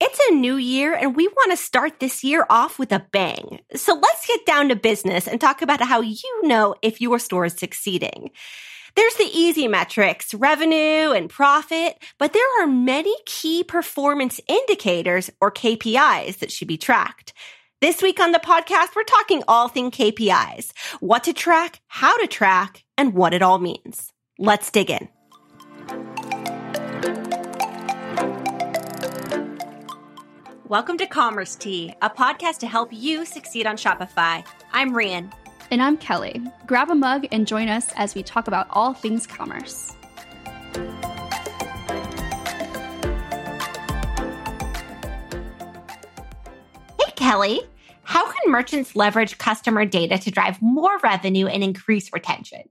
It's a new year and we want to start this year off with a bang. So let's get down to business and talk about how you know if your store is succeeding. There's the easy metrics, revenue and profit, but there are many key performance indicators or KPIs that should be tracked. This week on the podcast, we're talking all thing KPIs, what to track, how to track, and what it all means. Let's dig in. Welcome to Commerce Tea, a podcast to help you succeed on Shopify. I'm Rian. And I'm Kelly. Grab a mug and join us as we talk about all things commerce. Hey, Kelly. How can merchants leverage customer data to drive more revenue and increase retention?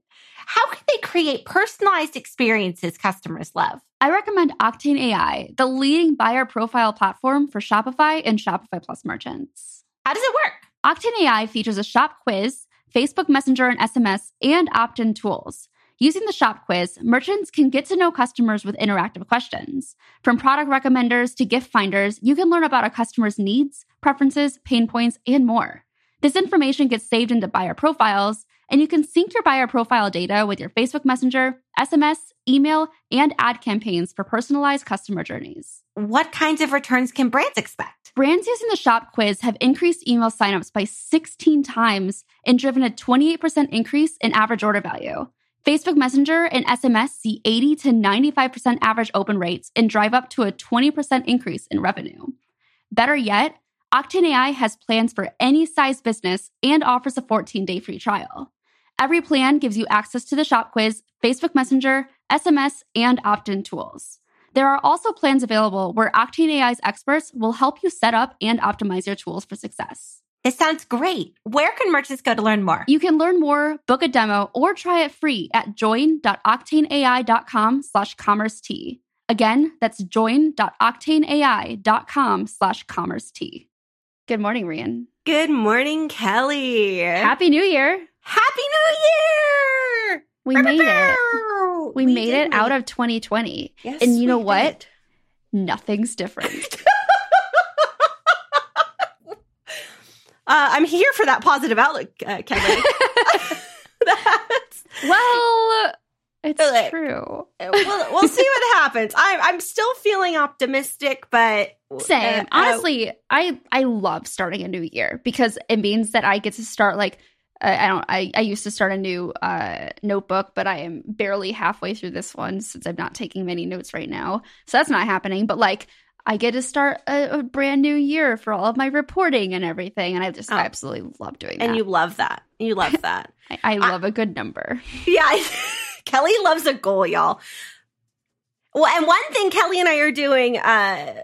How can they create personalized experiences customers love? I recommend Octane AI, the leading buyer profile platform for Shopify and Shopify Plus merchants. How does it work? Octane AI features a shop quiz, Facebook Messenger and SMS, and opt in tools. Using the shop quiz, merchants can get to know customers with interactive questions. From product recommenders to gift finders, you can learn about a customer's needs, preferences, pain points, and more. This information gets saved into buyer profiles, and you can sync your buyer profile data with your Facebook Messenger, SMS, email, and ad campaigns for personalized customer journeys. What kinds of returns can brands expect? Brands using the shop quiz have increased email signups by 16 times and driven a 28% increase in average order value. Facebook Messenger and SMS see 80 to 95% average open rates and drive up to a 20% increase in revenue. Better yet, Octane AI has plans for any size business and offers a 14 day free trial. Every plan gives you access to the shop quiz, Facebook Messenger, SMS, and opt in tools. There are also plans available where Octane AI's experts will help you set up and optimize your tools for success. This sounds great. Where can merchants go to learn more? You can learn more, book a demo, or try it free at join.octaneai.com slash commerce tea. Again, that's join.octaneai.com slash commerce tea. Good morning, Rian. Good morning, Kelly. Happy New Year. Happy New Year! We made it. We, we made it out of 2020. Yes, and you know what? did. Nothing's different. Uh, I'm here for that positive outlook, uh, Kelly. That's, well, it's true. we'll, we'll see what happens. I'm I'm still feeling optimistic, but Same. uh, Honestly, I I love starting a new year because it means that I get to start like I I don't. I, I used to start a new uh, notebook, but I am barely halfway through this one since I'm not taking many notes right now. So that's not happening. But like, I get to start a, a brand new year for all of my reporting and everything, and I just Oh. absolutely love doing that. and you love that. You love that. I, I love a good number. yeah, Kelly loves a goal, y'all. Well, and one thing Kelly and I are doing uh,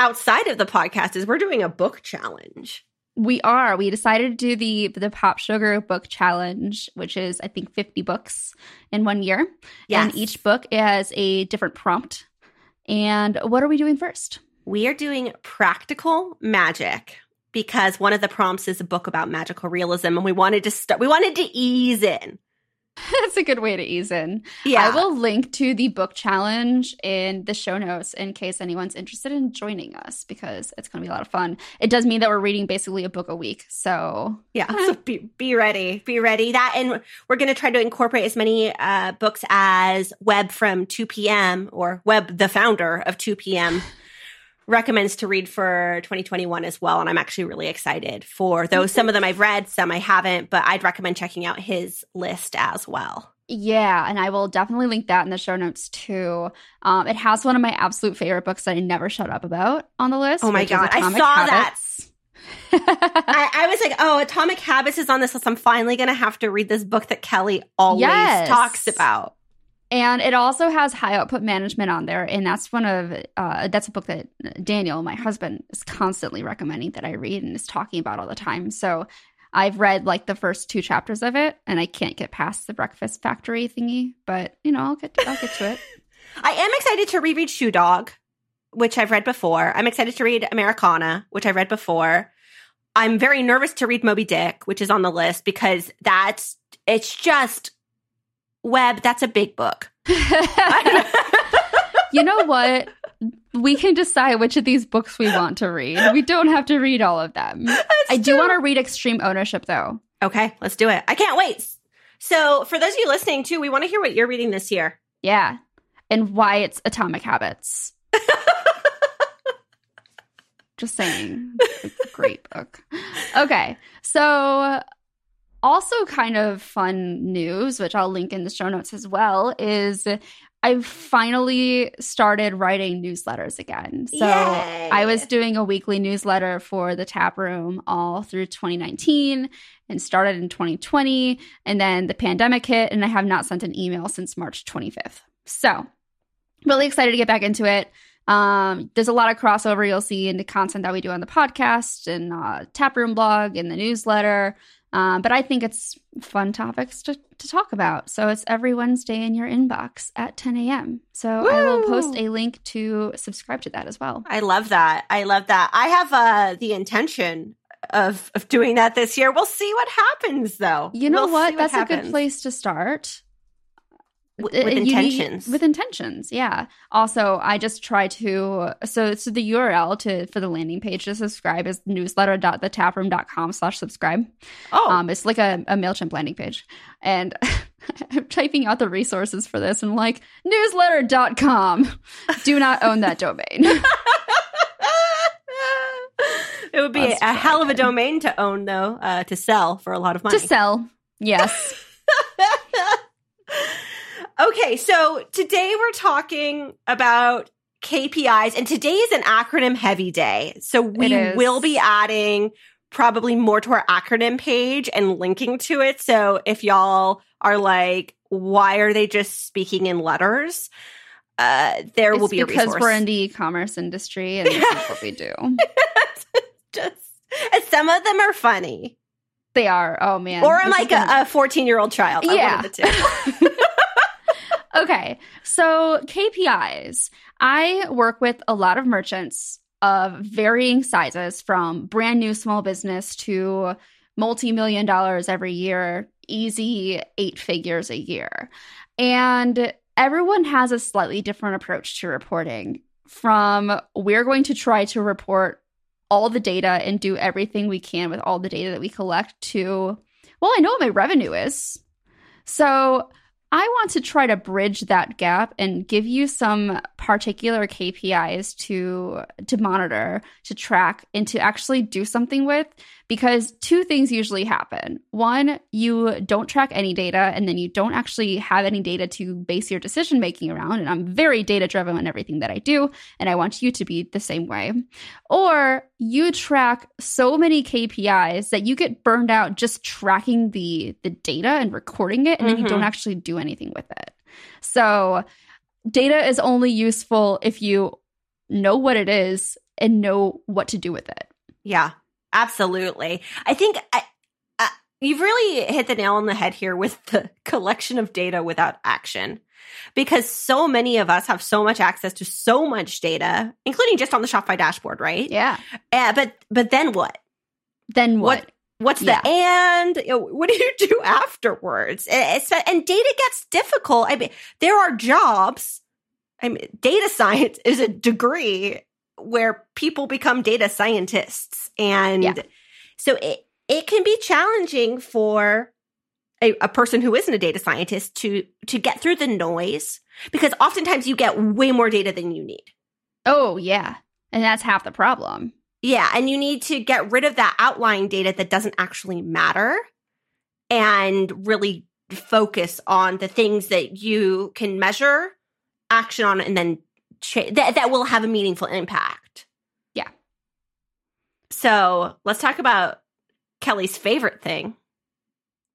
outside of the podcast is we're doing a book challenge. We are. We decided to do the the Pop Sugar Book Challenge, which is I think 50 books in one year. Yes. And each book has a different prompt. And what are we doing first? We are doing practical magic because one of the prompts is a book about magical realism, and we wanted to start. We wanted to ease in. That's a good way to ease in. Yeah, I will link to the book challenge in the show notes in case anyone's interested in joining us because it's going to be a lot of fun. It does mean that we're reading basically a book a week. So, Yeah, so be be ready, be ready. That and we're going to try to incorporate as many uh, books as Web from 2 p.m. or Web, the founder of 2 p.m. recommends to read for 2021 as well. And I'm actually really excited for those. Some of them I've read, some I haven't, but I'd recommend checking out his list as well. yeah, and I will definitely link that in the show notes too. Um, it has one of my absolute favorite books that I never shut up about on the list. Oh my God, I saw that. I, I was like, oh, Atomic Habits is on this list. I'm finally going to have to read this book that Kelly always Yes. talks about. And it also has high output management on there, and that's one of uh, that's a book that Daniel, my husband, is constantly recommending that I read and is talking about all the time. So I've read like the first two chapters of it, and I can't get past the Breakfast Factory thingy. But you know, I'll get I'll get to it. I am excited to reread Shoe Dog, which I've read before. I'm excited to read Americana, which i've read before. I'm very nervous to read Moby Dick, which is on the list because that's it's just web. That's a big book. you know what? we can decide which of these books we want to read. We don't have to read all of them. I do true. want to read Extreme Ownership though. Okay, let's do it. I can't wait. So, for those of you listening too, we want to hear what you're reading this year. Yeah. And why it's Atomic Habits. Just saying. It's a great book. Okay. So, also kind of fun news, which I'll link in the show notes as well, is I've finally started writing newsletters again. So Yay. I was doing a weekly newsletter for the tap room all through 2019 and started in 2020. And then the pandemic hit, and I have not sent an email since March 25th. So really excited to get back into it. Um, there's a lot of crossover you'll see in the content that we do on the podcast and uh, tap room blog and the newsletter. Um, but I think it's fun topics to, to talk about. So it's every Wednesday in your inbox at 10 a.m. So I will post a link to subscribe to that as well. I love that. I love that. I have uh the intention of of doing that this year. We'll see what happens though. You know We'll what? see That's a good place to start. With Uh, need- intentions. with intentions, yeah. Also, I just try to so so the URL to for the landing page to subscribe is newsletter.thetaproom.com slash subscribe. oh, Um, it's like a, a MailChimp landing page. And I'm typing out the resources for this and like, newsletter.com. Do not own that domain. it would be Let's a hell of a domain to own though, uh, to sell for a lot of money. to sell. Yes. okay, so today we're talking about KPIs, and today is an acronym heavy day. So we will be adding probably more to our acronym page and linking to it. So if y'all are like, why are they just speaking in letters? Uh, there will be because we're in the e-commerce industry and this is what we do. just, and some of them are funny, They are. Oh man. or I'm like a 14 year old child. Yeah. one of the two. Okay. So KPIs. I work with a lot of merchants of varying sizes from brand new small business to multi-million dollars every year, easy eight figures a year. And everyone has a slightly different approach to reporting. From we're going to try to report all the data and do everything we can with all the data that we collect to, well, I know what my revenue is. So I want to try to bridge that gap and give you some particular KPIs to to monitor, to track, and to actually do something with because two things usually happen. One, you don't track any data and then you don't actually have any data to base your decision making around and I'm very data driven in everything that I do and I want you to be the same way. Or you track so many KPIs that you get burned out just tracking the the data and recording it and then you don't mm-hmm. actually do anything with it. So data is only useful if you know what it is and know what to do with it. Yeah, absolutely. I think I, I, you've really hit the nail on the head here with the collection of data without action. Because so many of us have so much access to so much data, including just on the Shopify dashboard, right? Yeah. Uh, but but then what? Then what? What- What's Yeah. the and? What do you do afterwards? Eh, eh, it's, and data gets difficult. I mean, there are jobs. I mean, data science is a degree where people become data scientists, and Yeah. so it it can be challenging for a, a person who isn't a data scientist to to get through the noise because oftentimes you get way more data than you need. Oh, yeah. And that's half the problem. Yeah, and you need to get rid of that outlying data that doesn't actually matter and really focus on the things that you can measure, action on, and then cha- that, that will have a meaningful impact. Yeah. So let's talk about Kelly's favorite thing.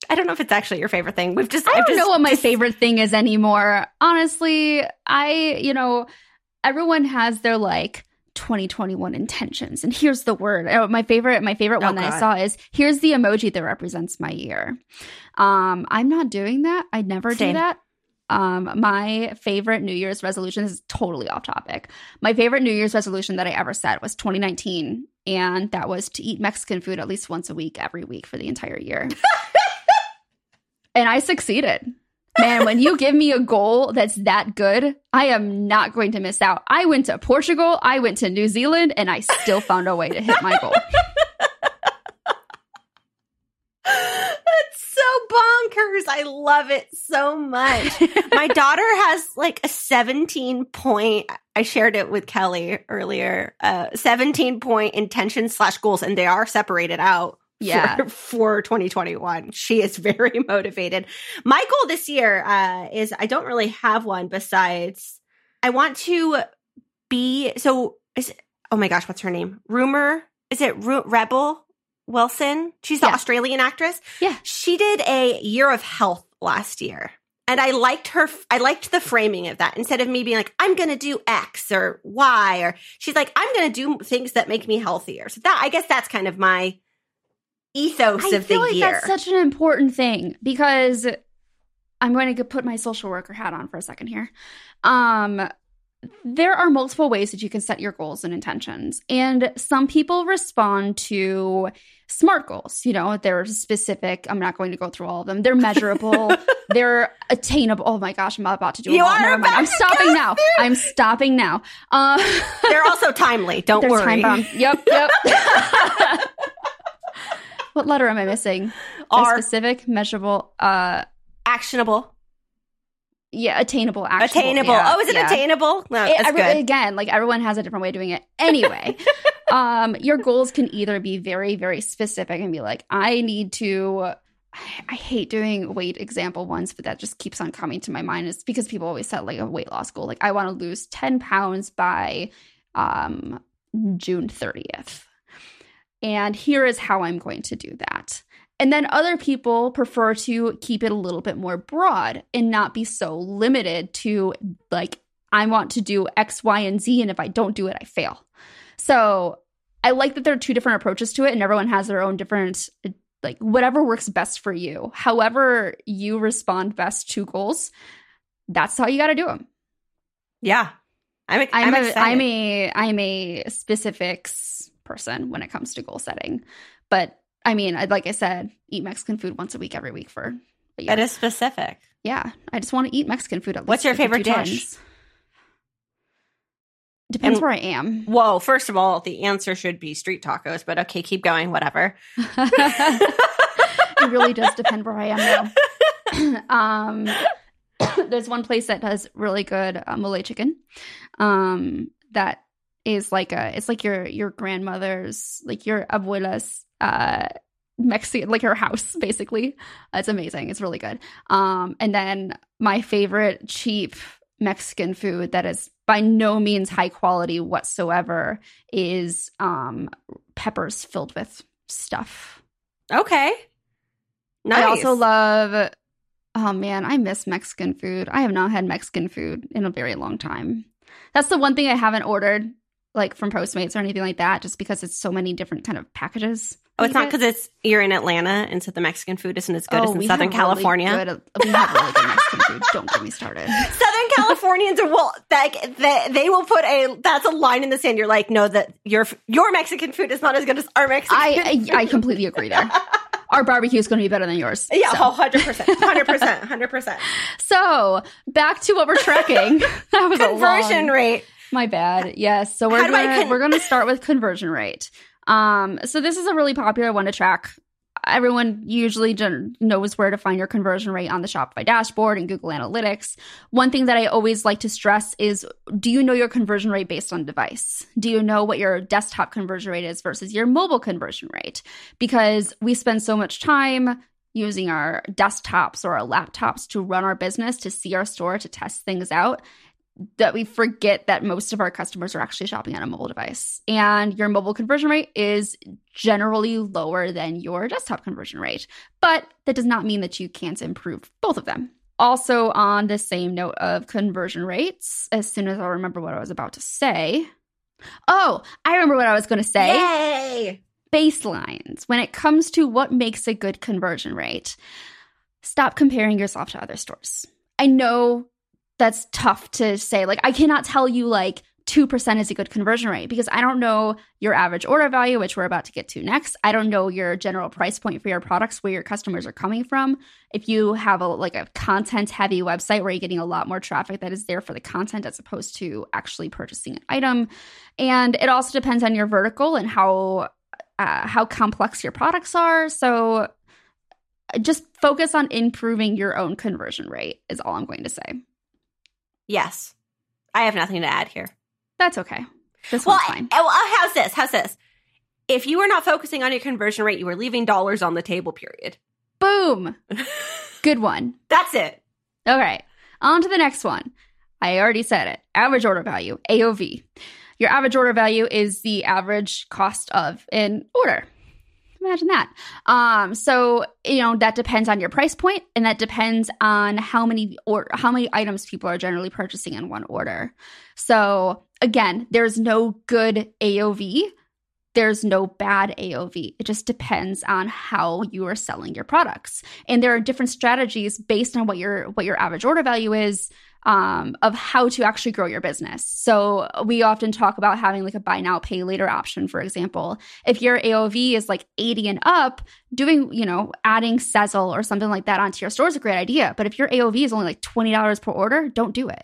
I don't know if it's actually your favorite thing. We've just I don't just- know what my just- favorite thing is anymore. Honestly, I, you know, everyone has their like 2021 intentions. And here's the word. Oh, my favorite, my favorite Oh, one that I saw is here's the emoji that represents my year. Um, I'm not doing that. I never Same. do that. Um, my favorite New Year's resolution is totally off topic. My favorite New Year's resolution that I ever set was 2019, and that was to eat Mexican food at least once a week every week for the entire year. and I succeeded. Man, when you give me a goal that's that good, I am not going to miss out. I went to Portugal, I went to New Zealand, and I still found a way to hit my goal. That's so bonkers. I love it so much. My daughter has like a 17 point, I shared it with Kelly earlier, uh, 17 point intention slash goals, and they are separated out Yeah. for, for 2021. She is very motivated. My goal this year uh, is I don't really have one besides I want to be so is oh my gosh, what's her name? Rumor? Is it Ru- Rebel Wilson? She's the Yeah. Australian actress. Yeah. She did a year of health last year. And I liked her, I liked the framing of that. Instead of me being like, I'm going to do X or Y, or she's like, I'm going to do things that make me healthier. So that, I guess that's kind of my ethos I of the like year. that's such an important thing because I'm going to put my social worker hat on for a second here. Um, there are multiple ways that you can set your goals and intentions, and some people respond to SMART goals. You know, they're specific. I'm not going to go through all of them. They're measurable. they're attainable. Oh my gosh, I'm about to do. a You are I'm stopping now. I'm stopping now. Um, They're also timely. Don't They're worry. time bound. Yep, yep. what letter am I missing? A Are specific, measurable, uh, actionable. Yeah, attainable, actionable. Attainable. yeah, oh, is it yeah. attainable? No, It- every-. Again, like everyone has a different way of doing it. Anyway, um, your goals can either be very, very specific and be like, I need to. I- I hate doing weight example ones, but that just keeps on coming to my mind. It's because people always set like a weight loss goal. Like I want to lose 10 pounds by um June 30th. And here is how I'm going to do that. And then other people prefer to keep it a little bit more broad and not be so limited to like, I want to do X, Y, and Z. And if I don't do it, I fail. So I like that there are two different approaches to it, and everyone has their own different, like, whatever works best for you. However, you respond best to goals, that's how you got to do them. Yeah. I'm, I'm, I'm, a. I'm a I'm a specifics person when it comes to goal setting. But I mean, I'd like I said, eat Mexican food once a week every week for a year. It is specific. Yeah, I just want to eat Mexican food. At least. What's your favorite dish? times. Depends And- where I am. Whoa, first of all, the answer should be street tacos, but okay, keep going, whatever. it really does depend where I am now. um, there's one place that does really good uh, mole chicken. Um, that is like a, it's like your your grandmother's, like your abuela's, uh, Mexican, like her house, basically. It's amazing. It's really good. Um, and then my favorite cheap Mexican food that is by no means high quality whatsoever is um peppers filled with stuff. Okay. Nice. I also love. Oh man, I miss Mexican food. I have not had Mexican food in a very long time. That's the one thing I haven't ordered, like from Postmates or anything like that, just because it's so many different kind of packages. Oh, it's not because it's you're in Atlanta, and so the Mexican food isn't as good Oh, as in Southern have really California. good- we have really good Mexican food. Don't get me started. Southern Californians will like they, they will put a that's a line in the sand. You're like, no, that your your Mexican food is not as good as our Mexican. I I, I completely agree there. Our barbecue is going to be better than yours. yeah, So. 100 percent, hundred percent, hundred percent. So back to what we're tracking. that was a Conversion long- rate. My bad. Yes. So we're How do I gonna, con- we're going to start with conversion rate. Um, so this is a really popular one to track. Everyone usually knows where to find your conversion rate on the Shopify dashboard and Google Analytics. One thing that I always like to stress is do you know your conversion rate based on device? Do you know what your desktop conversion rate is versus your mobile conversion rate? Because we spend so much time using our desktops or our laptops to run our business, to see our store, to test things out that we forget that most of our customers are actually shopping on a mobile device. And your mobile conversion rate is generally lower than your desktop conversion rate. But that does not mean that you can't improve both of them. Also, on the same note of conversion rates, as soon as I remember what I was about to say, oh, I remember what I was going to say Yay! baselines when it comes to what makes a good conversion rate. Stop comparing yourself to other stores. I know that's tough to say. Like, I cannot tell you, like, 2% is a good conversion rate because I don't know your average order value, which we're about to get to next. I don't know your general price point for your products, where your customers are coming from. If you have a like a content heavy website where you're getting a lot more traffic that is there for the content as opposed to actually purchasing an item. And it also depends on your vertical and how uh, how complex your products are. So just focus on improving your own conversion rate is all I'm going to say. Yes. I have nothing to add here. That's okay. This well, one's fine. I- well, how's this? How's this? If you were not focusing on your conversion rate, you were leaving dollars on the table, period. Boom. Good one. That's it. All right. On to the next one. I already said it. Average order value, AOV. Your average order value is the average cost of an order. Imagine that. Um, so you know that depends on your price point, and that depends on how many or how many items people are generally purchasing in one order. So again, there's no good AOV. There's no bad AOV. It just depends on how you are selling your products. And there are different strategies based on what your what your average order value is um, of how to actually grow your business. So we often talk about having like a buy now, pay later option, for example. If your AOV is like 80 and up, doing, you know, adding Sezzle or something like that onto your store is a great idea. But if your AOV is only like $20 per order, don't do it.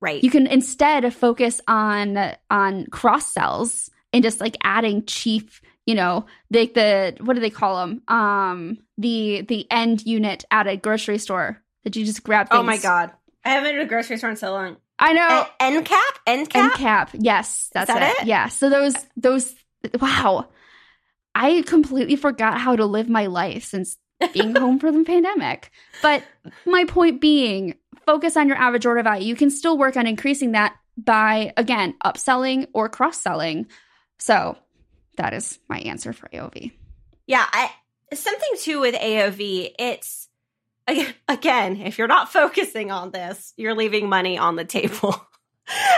Right. You can instead focus on on cross sells and just like adding cheap you know like the, the what do they call them um the the end unit at a grocery store that you just grab things. oh my god. I haven't been to a grocery store in so long. i know end cap? End cap? end cap yes that's that it? it? yeah so those those wow i completely forgot how to live my life since being home for the pandemic but my point being focus on your average order value you can still work on increasing that by again upselling or cross-selling so that is my answer for aov Yeah, I something too with AOV. It's again, again, if you're not focusing on this, you're leaving money on the table.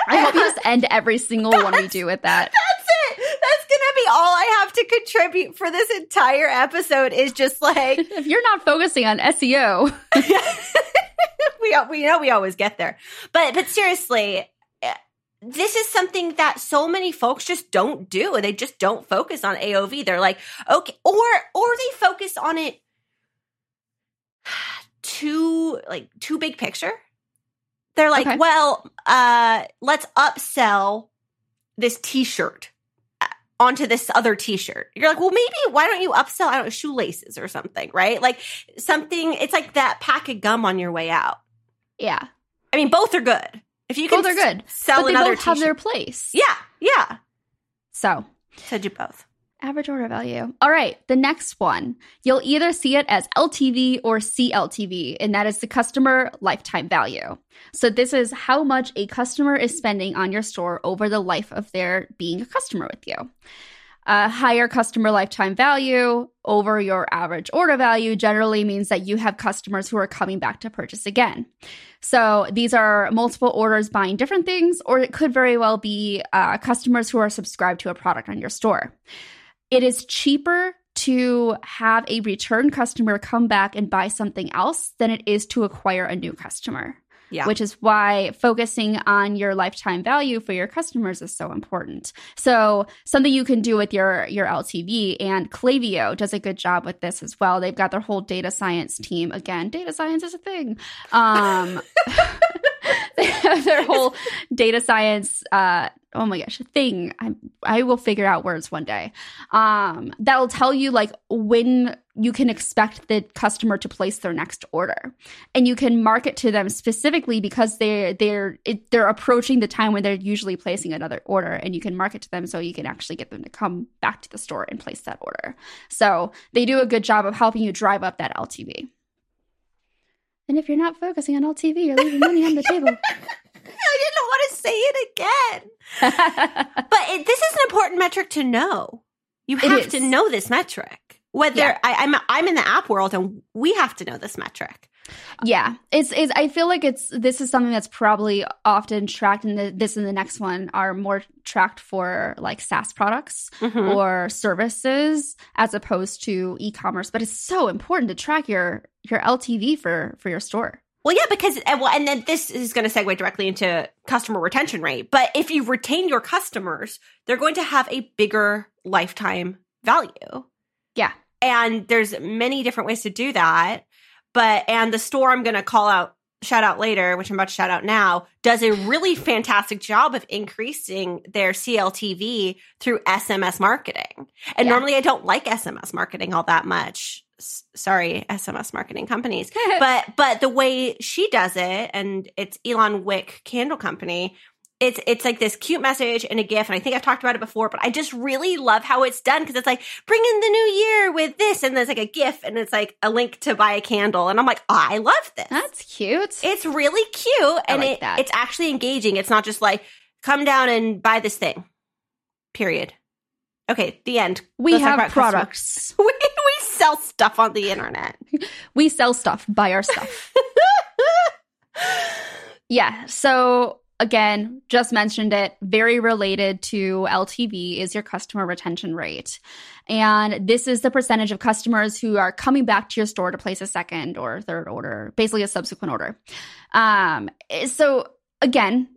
i hope you just end every single one we do with that That's it. That's gonna be all I have to contribute for this entire episode. Is just like if you're not focusing on seo we we know we always get there, but but seriously, eh, this is something that so many folks just don't do. They just don't focus on AOV. They're like, okay, or or they focus on it too like too big picture. They're like, Okay. well, uh, let's upsell this T-shirt uh, onto this other T-shirt. You're like, well, maybe why don't you upsell? I don't know, shoelaces or something, right? Like something. It's like that pack of gum on your way out. yeah I mean, both are good. If you can both are good sell but they another both have their place Yeah, yeah. so said you both. Average order value. All right, the next one. You'll either see it as LTV or CLTV, and that is the customer lifetime value. So, this is how much a customer is spending on your store over the life of their being a customer with you. A higher customer lifetime value over your average order value generally means that you have customers who are coming back to purchase again. So these are multiple orders buying different things, or it could very well be uh, customers who are subscribed to a product on your store. It is cheaper to have a return customer come back and buy something else than it is to acquire a new customer. Yeah. Which is why focusing on your lifetime value for your customers is so important. So something you can do with your your LTV and Klaviyo does a good job with this as well. They've got their whole data science team. Again, data science is a thing. Um, they have their whole data science uh oh my gosh a thing. I i will figure out words one day. Um that'll tell you like when you can expect the customer to place their next order. And you can market to them specifically because they're they're it, they're approaching the time when they're usually placing another order and you can market to them so you can actually get them to come back to the store and place that order. So they do a good job of helping you drive up that ltv and if you're not focusing on ltv you're leaving money on the table I didn't want to say it again. But it, this is an important metric to know. You have to know this metric. Whether Yeah. I, I'm I'm in the app world and we have to know this metric. Yeah, it's, it's I feel like it's this is something that's probably often tracked, and this and the next one are more tracked for like SaaS products Mhm. or services as opposed to e-commerce. But it's so important to track your your LTV for for your store. Well, yeah, because and well, and then this is going to segue directly into customer retention rate. But if you retain your customers, they're going to have a bigger lifetime value. Yeah. And there's many different ways to do that. But and the store I'm going to call out shout out later, which I'm about to shout out now, does a really fantastic job of increasing their CLTV through SMS marketing. And Yeah. normally I don't like SMS marketing all that much. Sorry, SMS marketing companies. but but the way she does it, and it's Elon Wick Candle Company. It's it's like this cute message and a GIF, and I think I've talked about it before, but I just really love how it's done because it's like bring in the new year with this, and there's like a GIF, and it's like a link to buy a candle, and I'm like, oh, I love this. That's cute. It's really cute and like it, that. it's actually engaging. It's not just like come down and buy this thing. Period. Okay, the end. we Let's have products. We sell stuff on the internet. We sell stuff, buy our stuff. yeah. So again, just mentioned it, very related to LTV is your customer retention rate. And this is the percentage of customers who are coming back to your store to place a second or third order, basically a subsequent order. Um, so again,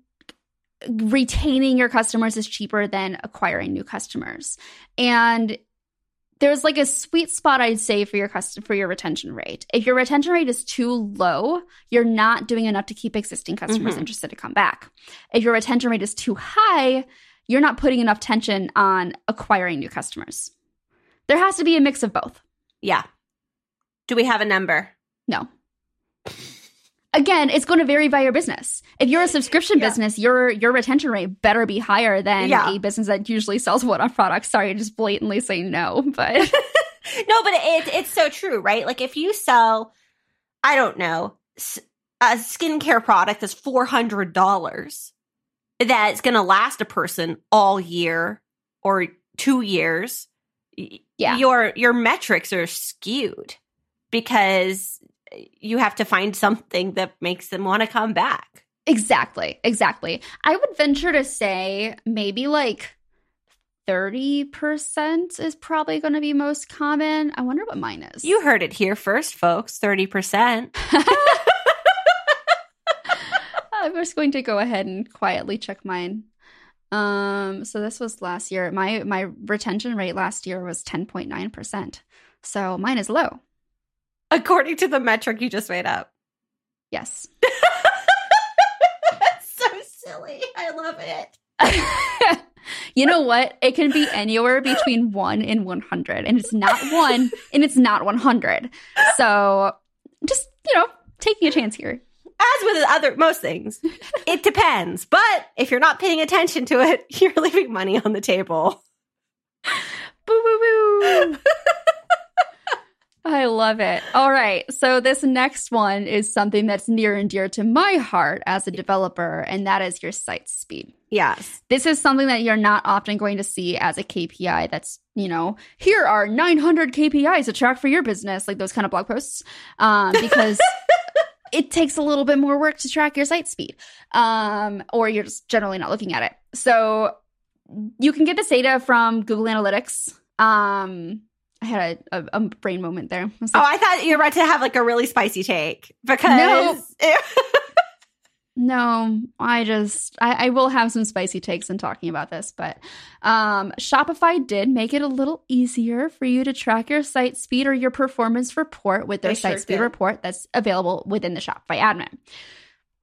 retaining your customers is cheaper than acquiring new customers. And there's like a sweet spot I'd say for your custom for your retention rate. If your retention rate is too low, you're not doing enough to keep existing customers Mhm. interested to come back. If your retention rate is too high, you're not putting enough tension on acquiring new customers. There has to be a mix of both. Yeah. Do we have a number? No. Again, it's going to vary by your business. If you're a subscription Yeah. business, your your retention rate better be higher than Yeah. a business that usually sells one-off products. Sorry, I just blatantly say no, but No, but it, it's so true, right? Like if you sell, I don't know, a skincare product that's four hundred dollars, that's going to last a person all year or two years. Yeah. your your metrics are skewed because you have to find something that makes them want to come back. Exactly, exactly. I would venture to say maybe like 30% is probably going to be most common. I wonder what mine is. You heard it here first, folks. Thirty percent. I'm just going to go ahead and quietly check mine. Um, so this was last year. My my retention rate last year was 10.9%. So mine is low. According to the metric you just made up. Yes. That's so silly. I love it. you know what? It can be anywhere between 1 and 100 and it's not 1 and it's not 100. So just, you know, taking a chance here. As with other most things, it depends. But if you're not paying attention to it, you're leaving money on the table. Boo boo boo. I love it. All right. So, this next one is something that's near and dear to my heart as a developer, and that is your site speed. Yes. This is something that you're not often going to see as a KPI that's, you know, here are 900 KPIs to track for your business, like those kind of blog posts, um, because it takes a little bit more work to track your site speed, um, or you're just generally not looking at it. So, you can get this data from Google Analytics. Um, I had a, a, a brain moment there. I was Oh, I thought you were about to have like a really spicy take because No, I just I, I will have some spicy takes in talking about this, but um, Shopify did make it a little easier for you to track your site speed or your performance report with their They site sure speed did. report that's available within the Shopify admin.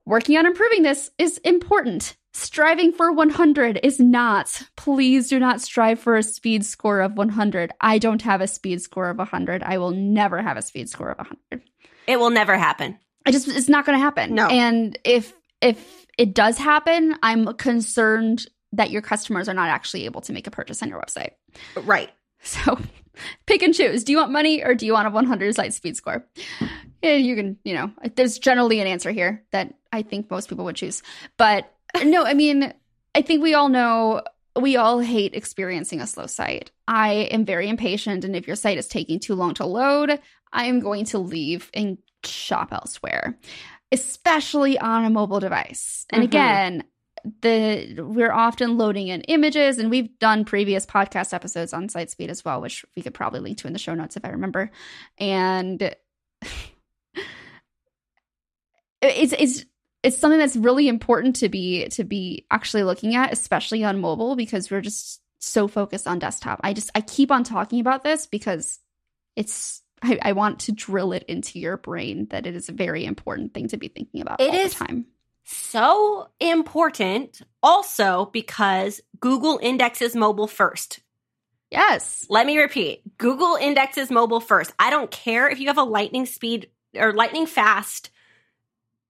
Working on improving this is important. Striving for 100 is not. Please do not strive for a speed score of 100. I don't have a speed score of 100. I will never have a speed score of 100. it will never happen. I just it's not going to happen. No. And if if it does happen, I'm concerned that your customers are not actually able to make a purchase on your website. Right. So pick and choose. Do you want money or do you want a 100 site speed score? Yeah, you can, you know, there's generally an answer here that I think most people would choose. But no, I mean, I think we all know we all hate experiencing a slow site. I am very impatient, and if your site is taking too long to load, I am going to leave and shop elsewhere, especially on a mobile device. And Mhm. again, the we're often loading in images, and we've done previous podcast episodes on site speed as well, which we could probably link to in the show notes if I remember. And it's it's it's something that's really important to be to be actually looking at, especially on mobile, because we're just so focused on desktop. I just I keep on talking about this because it's I, I want to drill it into your brain that it is a very important thing to be thinking about It all is the time. So important also because Google indexes mobile first. Yes. Let me repeat Google indexes mobile first. I don't care if you have a lightning speed or lightning fast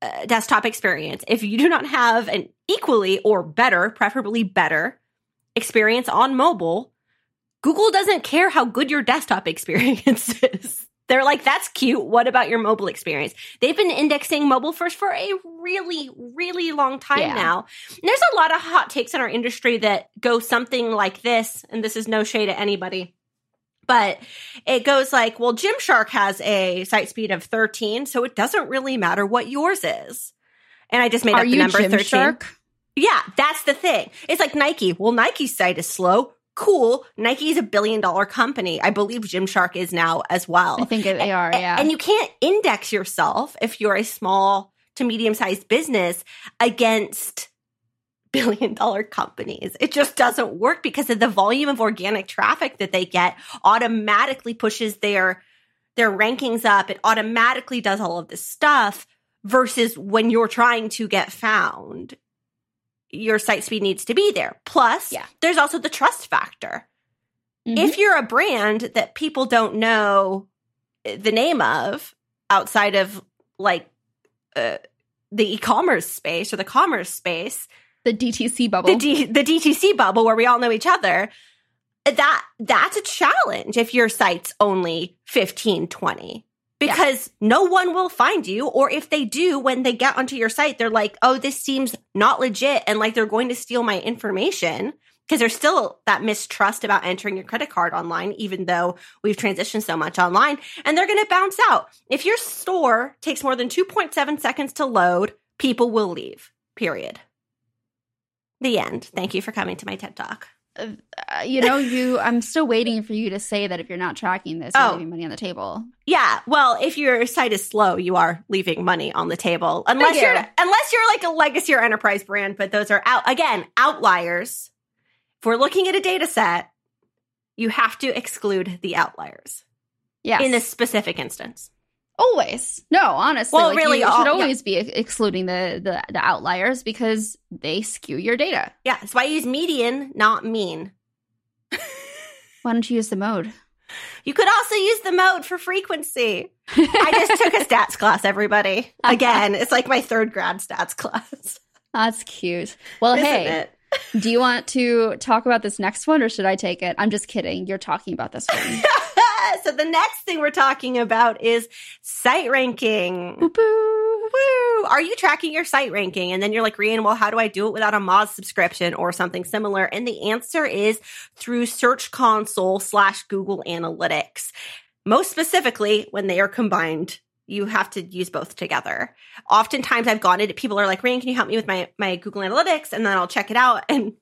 uh, desktop experience. If you do not have an equally or better, preferably better experience on mobile, Google doesn't care how good your desktop experience is. They're like, that's cute. What about your mobile experience? They've been indexing mobile first for a really, really long time Yeah. now. And there's a lot of hot takes in our industry that go something like this, and this is no shade at anybody. But it goes like, well, Gymshark has a site speed of 13, so it doesn't really matter what yours is. And I just made Are up the you number 13. Gymshark? Yeah, that's the thing. It's like Nike. Well, Nike's site is slow. Cool. Nike's a billion dollar company. I believe Gymshark is now as well. I think they are. Yeah. And you can't index yourself if you're a small to medium sized business against billion dollar companies. It just doesn't work because of the volume of organic traffic that they get automatically pushes their their rankings up. It automatically does all of this stuff versus when you're trying to get found. Your site speed needs to be there. Plus, Yeah. there's also the trust factor Mhm. if you're a brand that people don't know the name of outside of like uh, the e-commerce space or the commerce space, the DTC bubble. the D- the DTC bubble where we all know each other, that that's a challenge if your site's only 15 20 because no one will find you or if they do when they get onto your site they're like oh this seems not legit and like they're going to steal my information. Because there's still that mistrust about entering your credit card online even though we've transitioned so much online and they're going to bounce out. If your store takes more than 2.7 seconds to load people will leave period the end thank you for coming to my ted talk Uh, you know, you. I'm still waiting for you to say that if you're not tracking this, you're Oh. leaving money on the table. Yeah, well, if your site is slow, you are leaving money on the table. Unless Thank you're unless you're like a legacy or enterprise brand, but those are out again, outliers. If we're looking at a data set, you have to exclude the outliers Yes. in this specific instance. Always. No, honestly. Well, like, really, you all- should yeah. always be excluding the, the the outliers because they skew your data. Yeah, that's why I use median, not mean. Why don't you use the mode? You could also use the mode for frequency. I just took a stats class, everybody. Again, it's like my third grad stats class. That's cute. Well, Isn't hey, do you want to talk about this next one or should I take it? I'm just kidding. You're talking about this one. So the next thing we're talking about is site ranking. Boop, boop. Woo! Are you tracking your site ranking? And then you're like, Rian, well, how do I do it without a Moz subscription or something similar? And the answer is through Search Console slash Google Analytics. Most specifically, when they are combined, you have to use both together. Oftentimes I've gone into people are like, Rian, can you help me with my, my Google Analytics? And then I'll check it out. And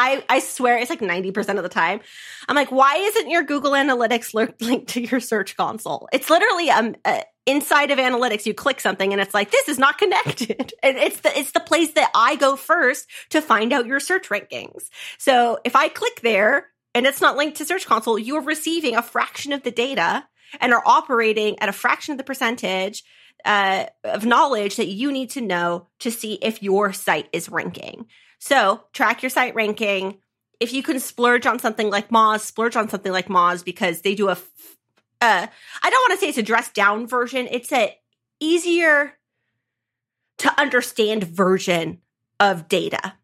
I, I swear it's like 90% of the time. I'm like, why isn't your Google Analytics li- linked to your Search Console? It's literally um, uh, inside of analytics. You click something and it's like, this is not connected. and it's the, it's the place that I go first to find out your search rankings. So if I click there and it's not linked to Search Console, you're receiving a fraction of the data and are operating at a fraction of the percentage uh, of knowledge that you need to know to see if your site is ranking. So track your site ranking. If you can splurge on something like Moz, splurge on something like Moz because they do a. F- uh, I don't want to say it's a dressed down version. It's a easier to understand version of data.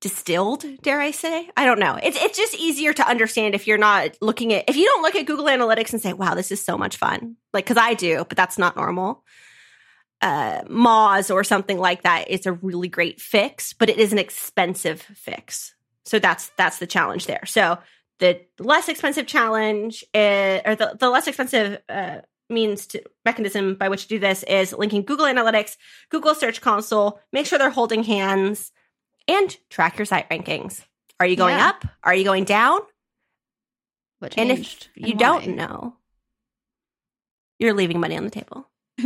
Distilled, dare I say? I don't know. It's it's just easier to understand if you're not looking at if you don't look at Google Analytics and say, "Wow, this is so much fun." Like cuz I do, but that's not normal uh, Moz or something like that, it's a really great fix, but it is an expensive fix. So that's that's the challenge there. So the less expensive challenge, is, or the, the less expensive uh, means to mechanism by which to do this is linking Google Analytics, Google Search Console. Make sure they're holding hands, and track your site rankings. Are you going Yeah. up? Are you going down? What And if you and don't know, you're leaving money on the table.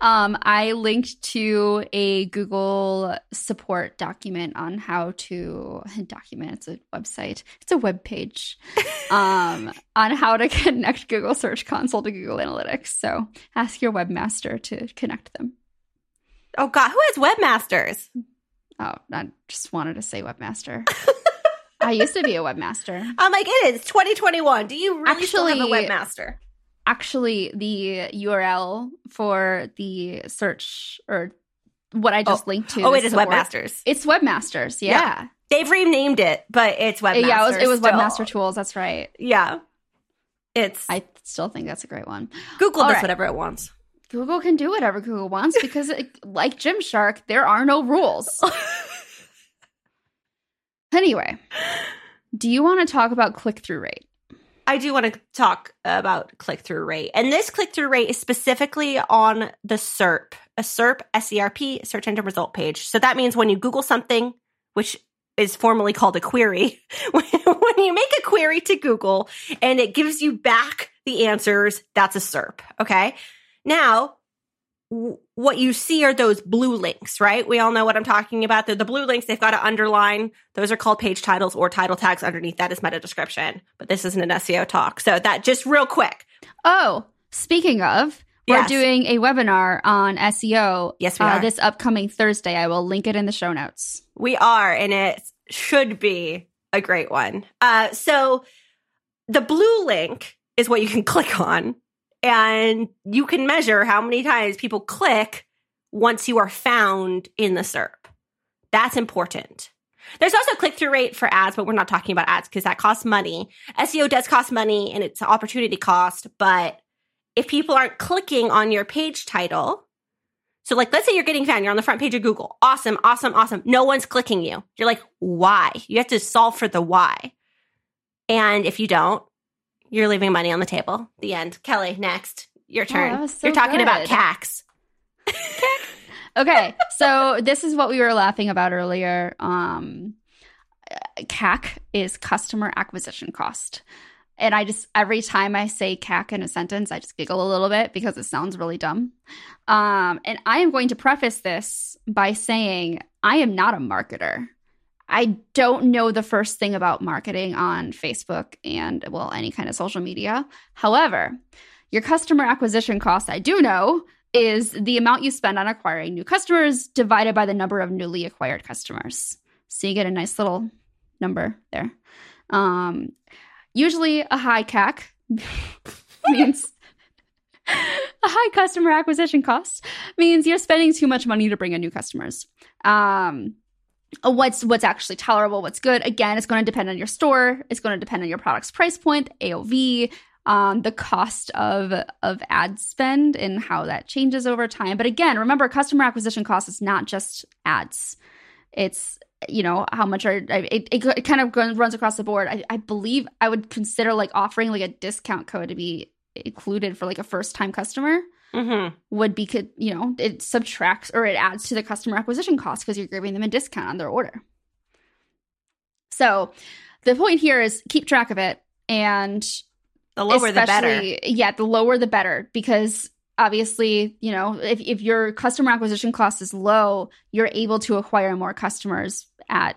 um, I linked to a Google support document on how to document. It's a website. It's a web page um, on how to connect Google Search Console to Google Analytics. So ask your webmaster to connect them. Oh God, who has webmasters? Oh, I just wanted to say webmaster. I used to be a webmaster. I'm like, it is 2021. Do you really Actually, still have a webmaster? Actually, the URL for the search or what I just oh. linked to. Oh, it is support, webmasters. It's webmasters. Yeah. Yeah. They've renamed it, but it's webmasters. Yeah, it was, it was. Webmaster Tools. That's right. Yeah, it's I still think that's a great one. Google all does right. whatever it wants. Google can do whatever Google wants because, it, like Gymshark, there are no rules. anyway, do you want to talk about click through rate? I do want to talk about click through rate. And this click through rate is specifically on the SERP, a SERP, S E R P, search engine result page. So that means when you Google something, which is formally called a query, when you make a query to Google and it gives you back the answers, that's a SERP. Okay. Now, what you see are those blue links, right? We all know what I'm talking about. They're the blue links. They've got to underline. Those are called page titles or title tags underneath that is meta description. But this isn't an SEO talk. So that just real quick. Oh, speaking of, we're Yes. doing a webinar on SEO Yes, we uh, are. this upcoming Thursday. I will link it in the show notes. We are, and it should be a great one. Uh, so the blue link is what you can click on, and you can measure how many times people click once you are found in the SERP. That's important. There's also click through rate for ads, but we're not talking about ads because that costs money. SEO does cost money and it's opportunity cost, but if people aren't clicking on your page title, so, like, let's say you're getting found, you're on the front page of Google. Awesome, awesome, awesome. No one's clicking you. You're like, why? You have to solve for the why. And if you don't, you're leaving money on the table. The end. Kelly, next. Your turn. that was so you're talking about good. CACs. Okay, so this is what we were laughing about earlier. Um, CAC is customer acquisition cost. And I just, every time I say CAC in a sentence, I just giggle a little bit because it sounds really dumb. Um, and I am going to preface this by saying I am not a marketer. I don't know the first thing about marketing on Facebook and, well, any kind of social media. However, your customer acquisition cost, I do know, is the amount you spend on acquiring new customers divided by the number of newly acquired customers. So you get a nice little number there. Um, usually a high CAC means a high customer acquisition cost means you're spending too much money to bring in new customers. Um, what's what's actually tolerable, what's good. Again, it's going to depend on your store. It's going to depend on your product's price point, AOV, um, the cost of of ad spend, and how that changes over time. But again, remember, customer acquisition cost is not just ads. It's you know how much are it, it, kind of runs across the board. I, I believe I would consider like offering like a discount code to be included for like a first time customer Mm-hmm. would be could you know it subtracts or it adds to the customer acquisition cost because you're giving them a discount on their order so the point here is keep track of it and The lower the better. yeah the lower the better because obviously you know if, if your customer acquisition cost is low you're able to acquire more customers at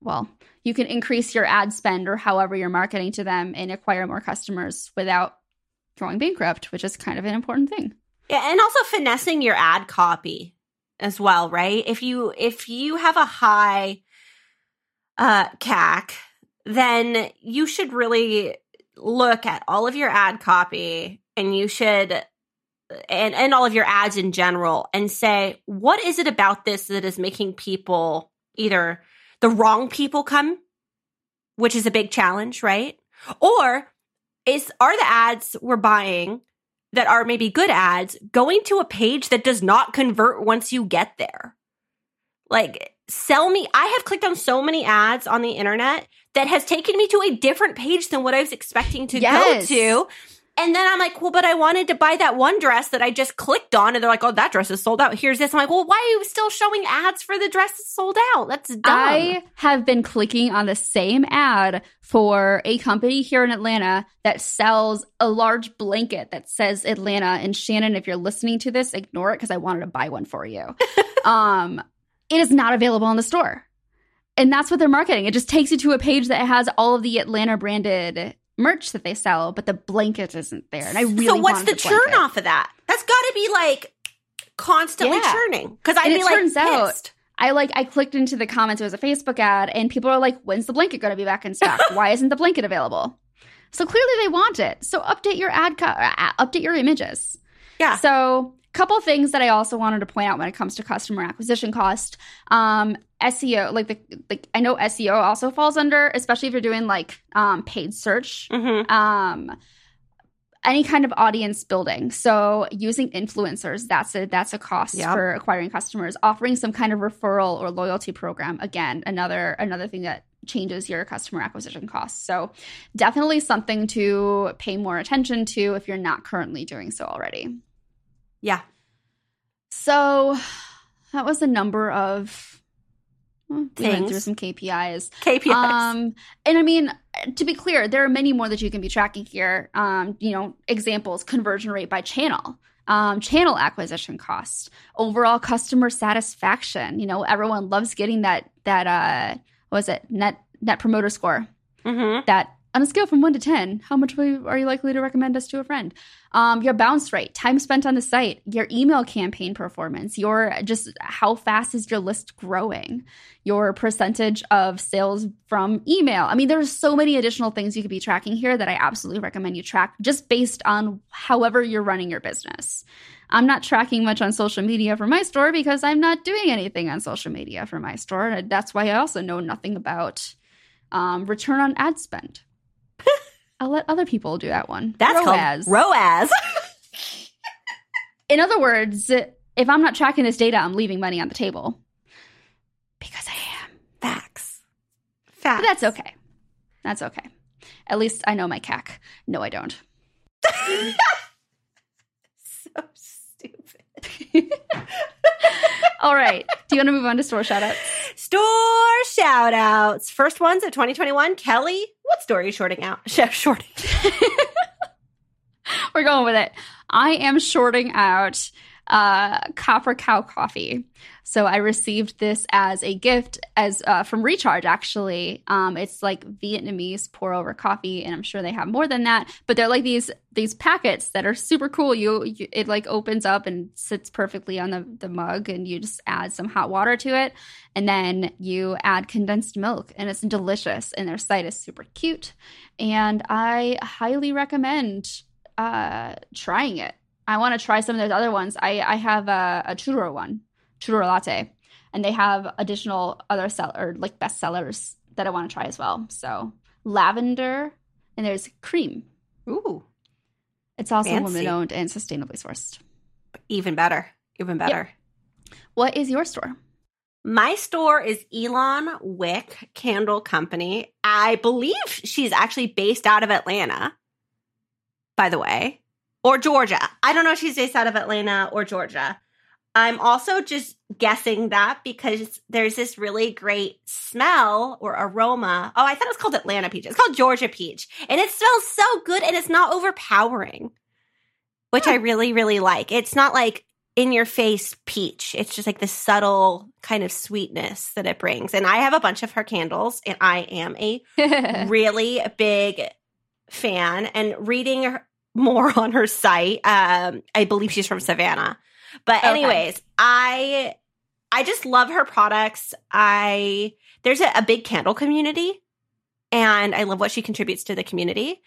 well you can increase your ad spend or however you're marketing to them and acquire more customers without going bankrupt which is kind of an important thing Yeah, and also finessing your ad copy as well, right? If you if you have a high uh CAC, then you should really look at all of your ad copy and you should and and all of your ads in general and say what is it about this that is making people either the wrong people come which is a big challenge right or is are the ads we're buying that are maybe good ads going to a page that does not convert once you get there. Like, sell me. I have clicked on so many ads on the internet that has taken me to a different page than what I was expecting to Yes. go to. And then I'm like, well, but I wanted to buy that one dress that I just clicked on. And they're like, oh, that dress is sold out. Here's this. I'm like, well, why are you still showing ads for the dress that's sold out? That's dumb. I have been clicking on the same ad for a company here in Atlanta that sells a large blanket that says Atlanta. And Shannon, if you're listening to this, ignore it because I wanted to buy one for you. um, it is not available in the store. And that's what they're marketing. It just takes you to a page that has all of the Atlanta branded merch that they sell, but the blanket isn't there. And I really so what's the, the churn off of that? That's got to be like constantly Yeah. churning because I'd And be it like turns out- pissed. I like I clicked into the comments. It was a Facebook ad, and people are like, "When's the blanket going to be back in stock? Why isn't the blanket available?" So clearly they want it. So update your ad, co- uh, update your images. Yeah. So couple things that I also wanted to point out when it comes to customer acquisition cost. Um, SEO, like the like I know SEO also falls under, especially if you're doing like um, paid search Mhm. um any kind of audience building so using influencers that's a that's a cost Yep. for acquiring customers offering some kind of referral or loyalty program again another another thing that changes your customer acquisition costs so definitely something to pay more attention to if you're not currently doing so already Yeah. so that was a number of well, we went Things. through some kpis KPIs. um, and I mean, to be clear, there are many more that you can be tracking here. Um, you know, examples: conversion rate by channel, um, channel acquisition cost, overall customer satisfaction. You know, everyone loves getting that that uh, what was it net net promoter score Mhm. that on a scale from one to 10, how much are you likely to recommend us to a friend? Um, your bounce rate, time spent on the site, your email campaign performance, your just how fast is your list growing, your percentage of sales from email. I mean, there's so many additional things you could be tracking here that I absolutely recommend you track just based on however you're running your business. I'm not tracking much on social media for my store because I'm not doing anything on social media for my store. And that's why I also know nothing about um, return on ad spend. I'll let other people do that one. That's ROAS. called ROAS. In other words, if I'm not tracking this data, I'm leaving money on the table because I am. Facts. Facts. But that's okay. That's okay. At least I know my CAC. No, I don't. so stupid. All right. Do you want to move on to store shout outs? Store shout outs. First ones of 2021. Kelly, what store are you shorting out? Chef shorting. We're going with it. I am shorting out uh, Copper Cow coffee. So I received this as a gift as uh, from Recharge. Actually, um, it's like Vietnamese pour over coffee, and I'm sure they have more than that. But they're like these these packets that are super cool. You, you it like opens up and sits perfectly on the the mug, and you just add some hot water to it, and then you add condensed milk, and it's delicious. And their site is super cute, and I highly recommend uh, trying it. I want to try some of those other ones. I, I have a, a churro one, churro latte, and they have additional other sell or like best sellers that I want to try as well. So lavender, and there's cream. Ooh, It's also Fancy. women owned and sustainably sourced. even better. Even better. What is your store? My store is Elon Wick Candle Company. I believe she's actually based out of Atlanta, by the way, or Georgia. I don't know if she's based out of Atlanta or Georgia. I'm also just guessing that because there's this really great smell or aroma. Oh, I thought it was called Atlanta peach. It's called Georgia peach. And it smells so good and it's not overpowering, which I hmm. really, really like. It's not like in your face peach. It's just like the subtle kind of sweetness that it brings. And I have a bunch of her candles and I am a really big fan and reading her- more on her site. Um, I believe she's from Savannah. But Okay. anyways, I I just love her products. I there's a, a big candle community and I love what she contributes to the community.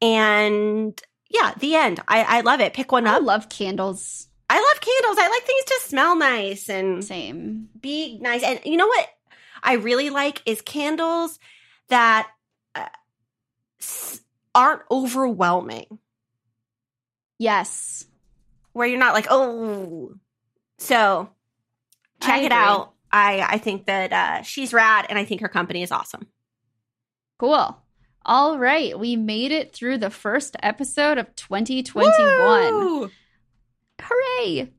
And yeah, the end. I, I love it. Pick one up. I love candles. I love candles. I like things to smell nice and Same. be nice. And you know what I really like is candles that uh, aren't overwhelming, Yes. where you're not like, oh. So check it out. I I think that uh, she's rad, and I think her company is awesome. Cool. All right, we made it through the first episode of 2021. Woo! Hooray!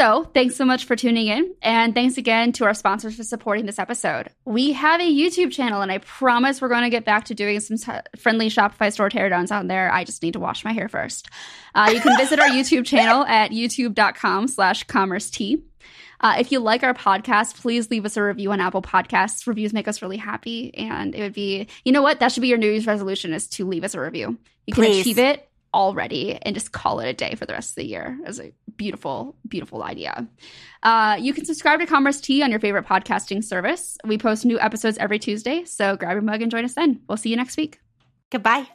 So, thanks so much for tuning in. And thanks again to our sponsors for supporting this episode. We have a YouTube channel, and I promise we're going to get back to doing some friendly Shopify store teardowns on there. I just need to wash my hair first. Uh, you can visit our YouTube channel at youtube.com slash commerce tea. Uh, if you like our podcast, please leave us a review on Apple Podcasts. Reviews make us really happy. And it would be, you know what? That should be your New Year's resolution is to leave us a review. You can Please. achieve it already and just call it a day for the rest of the year as a beautiful beautiful idea uh, you can subscribe to commerce tea on your favorite podcasting service we post new episodes every tuesday so grab your mug and join us then we'll see you next week Goodbye.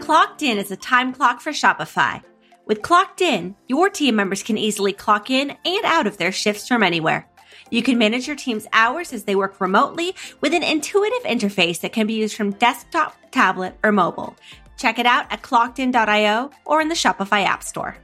Clocked In is a time clock for Shopify. With Clocked In, your team members can easily clock in and out of their shifts from anywhere. You can manage your team's hours as they work remotely with an intuitive interface that can be used from desktop, tablet, or mobile. Check it out at clockedin.io or in the Shopify App Store.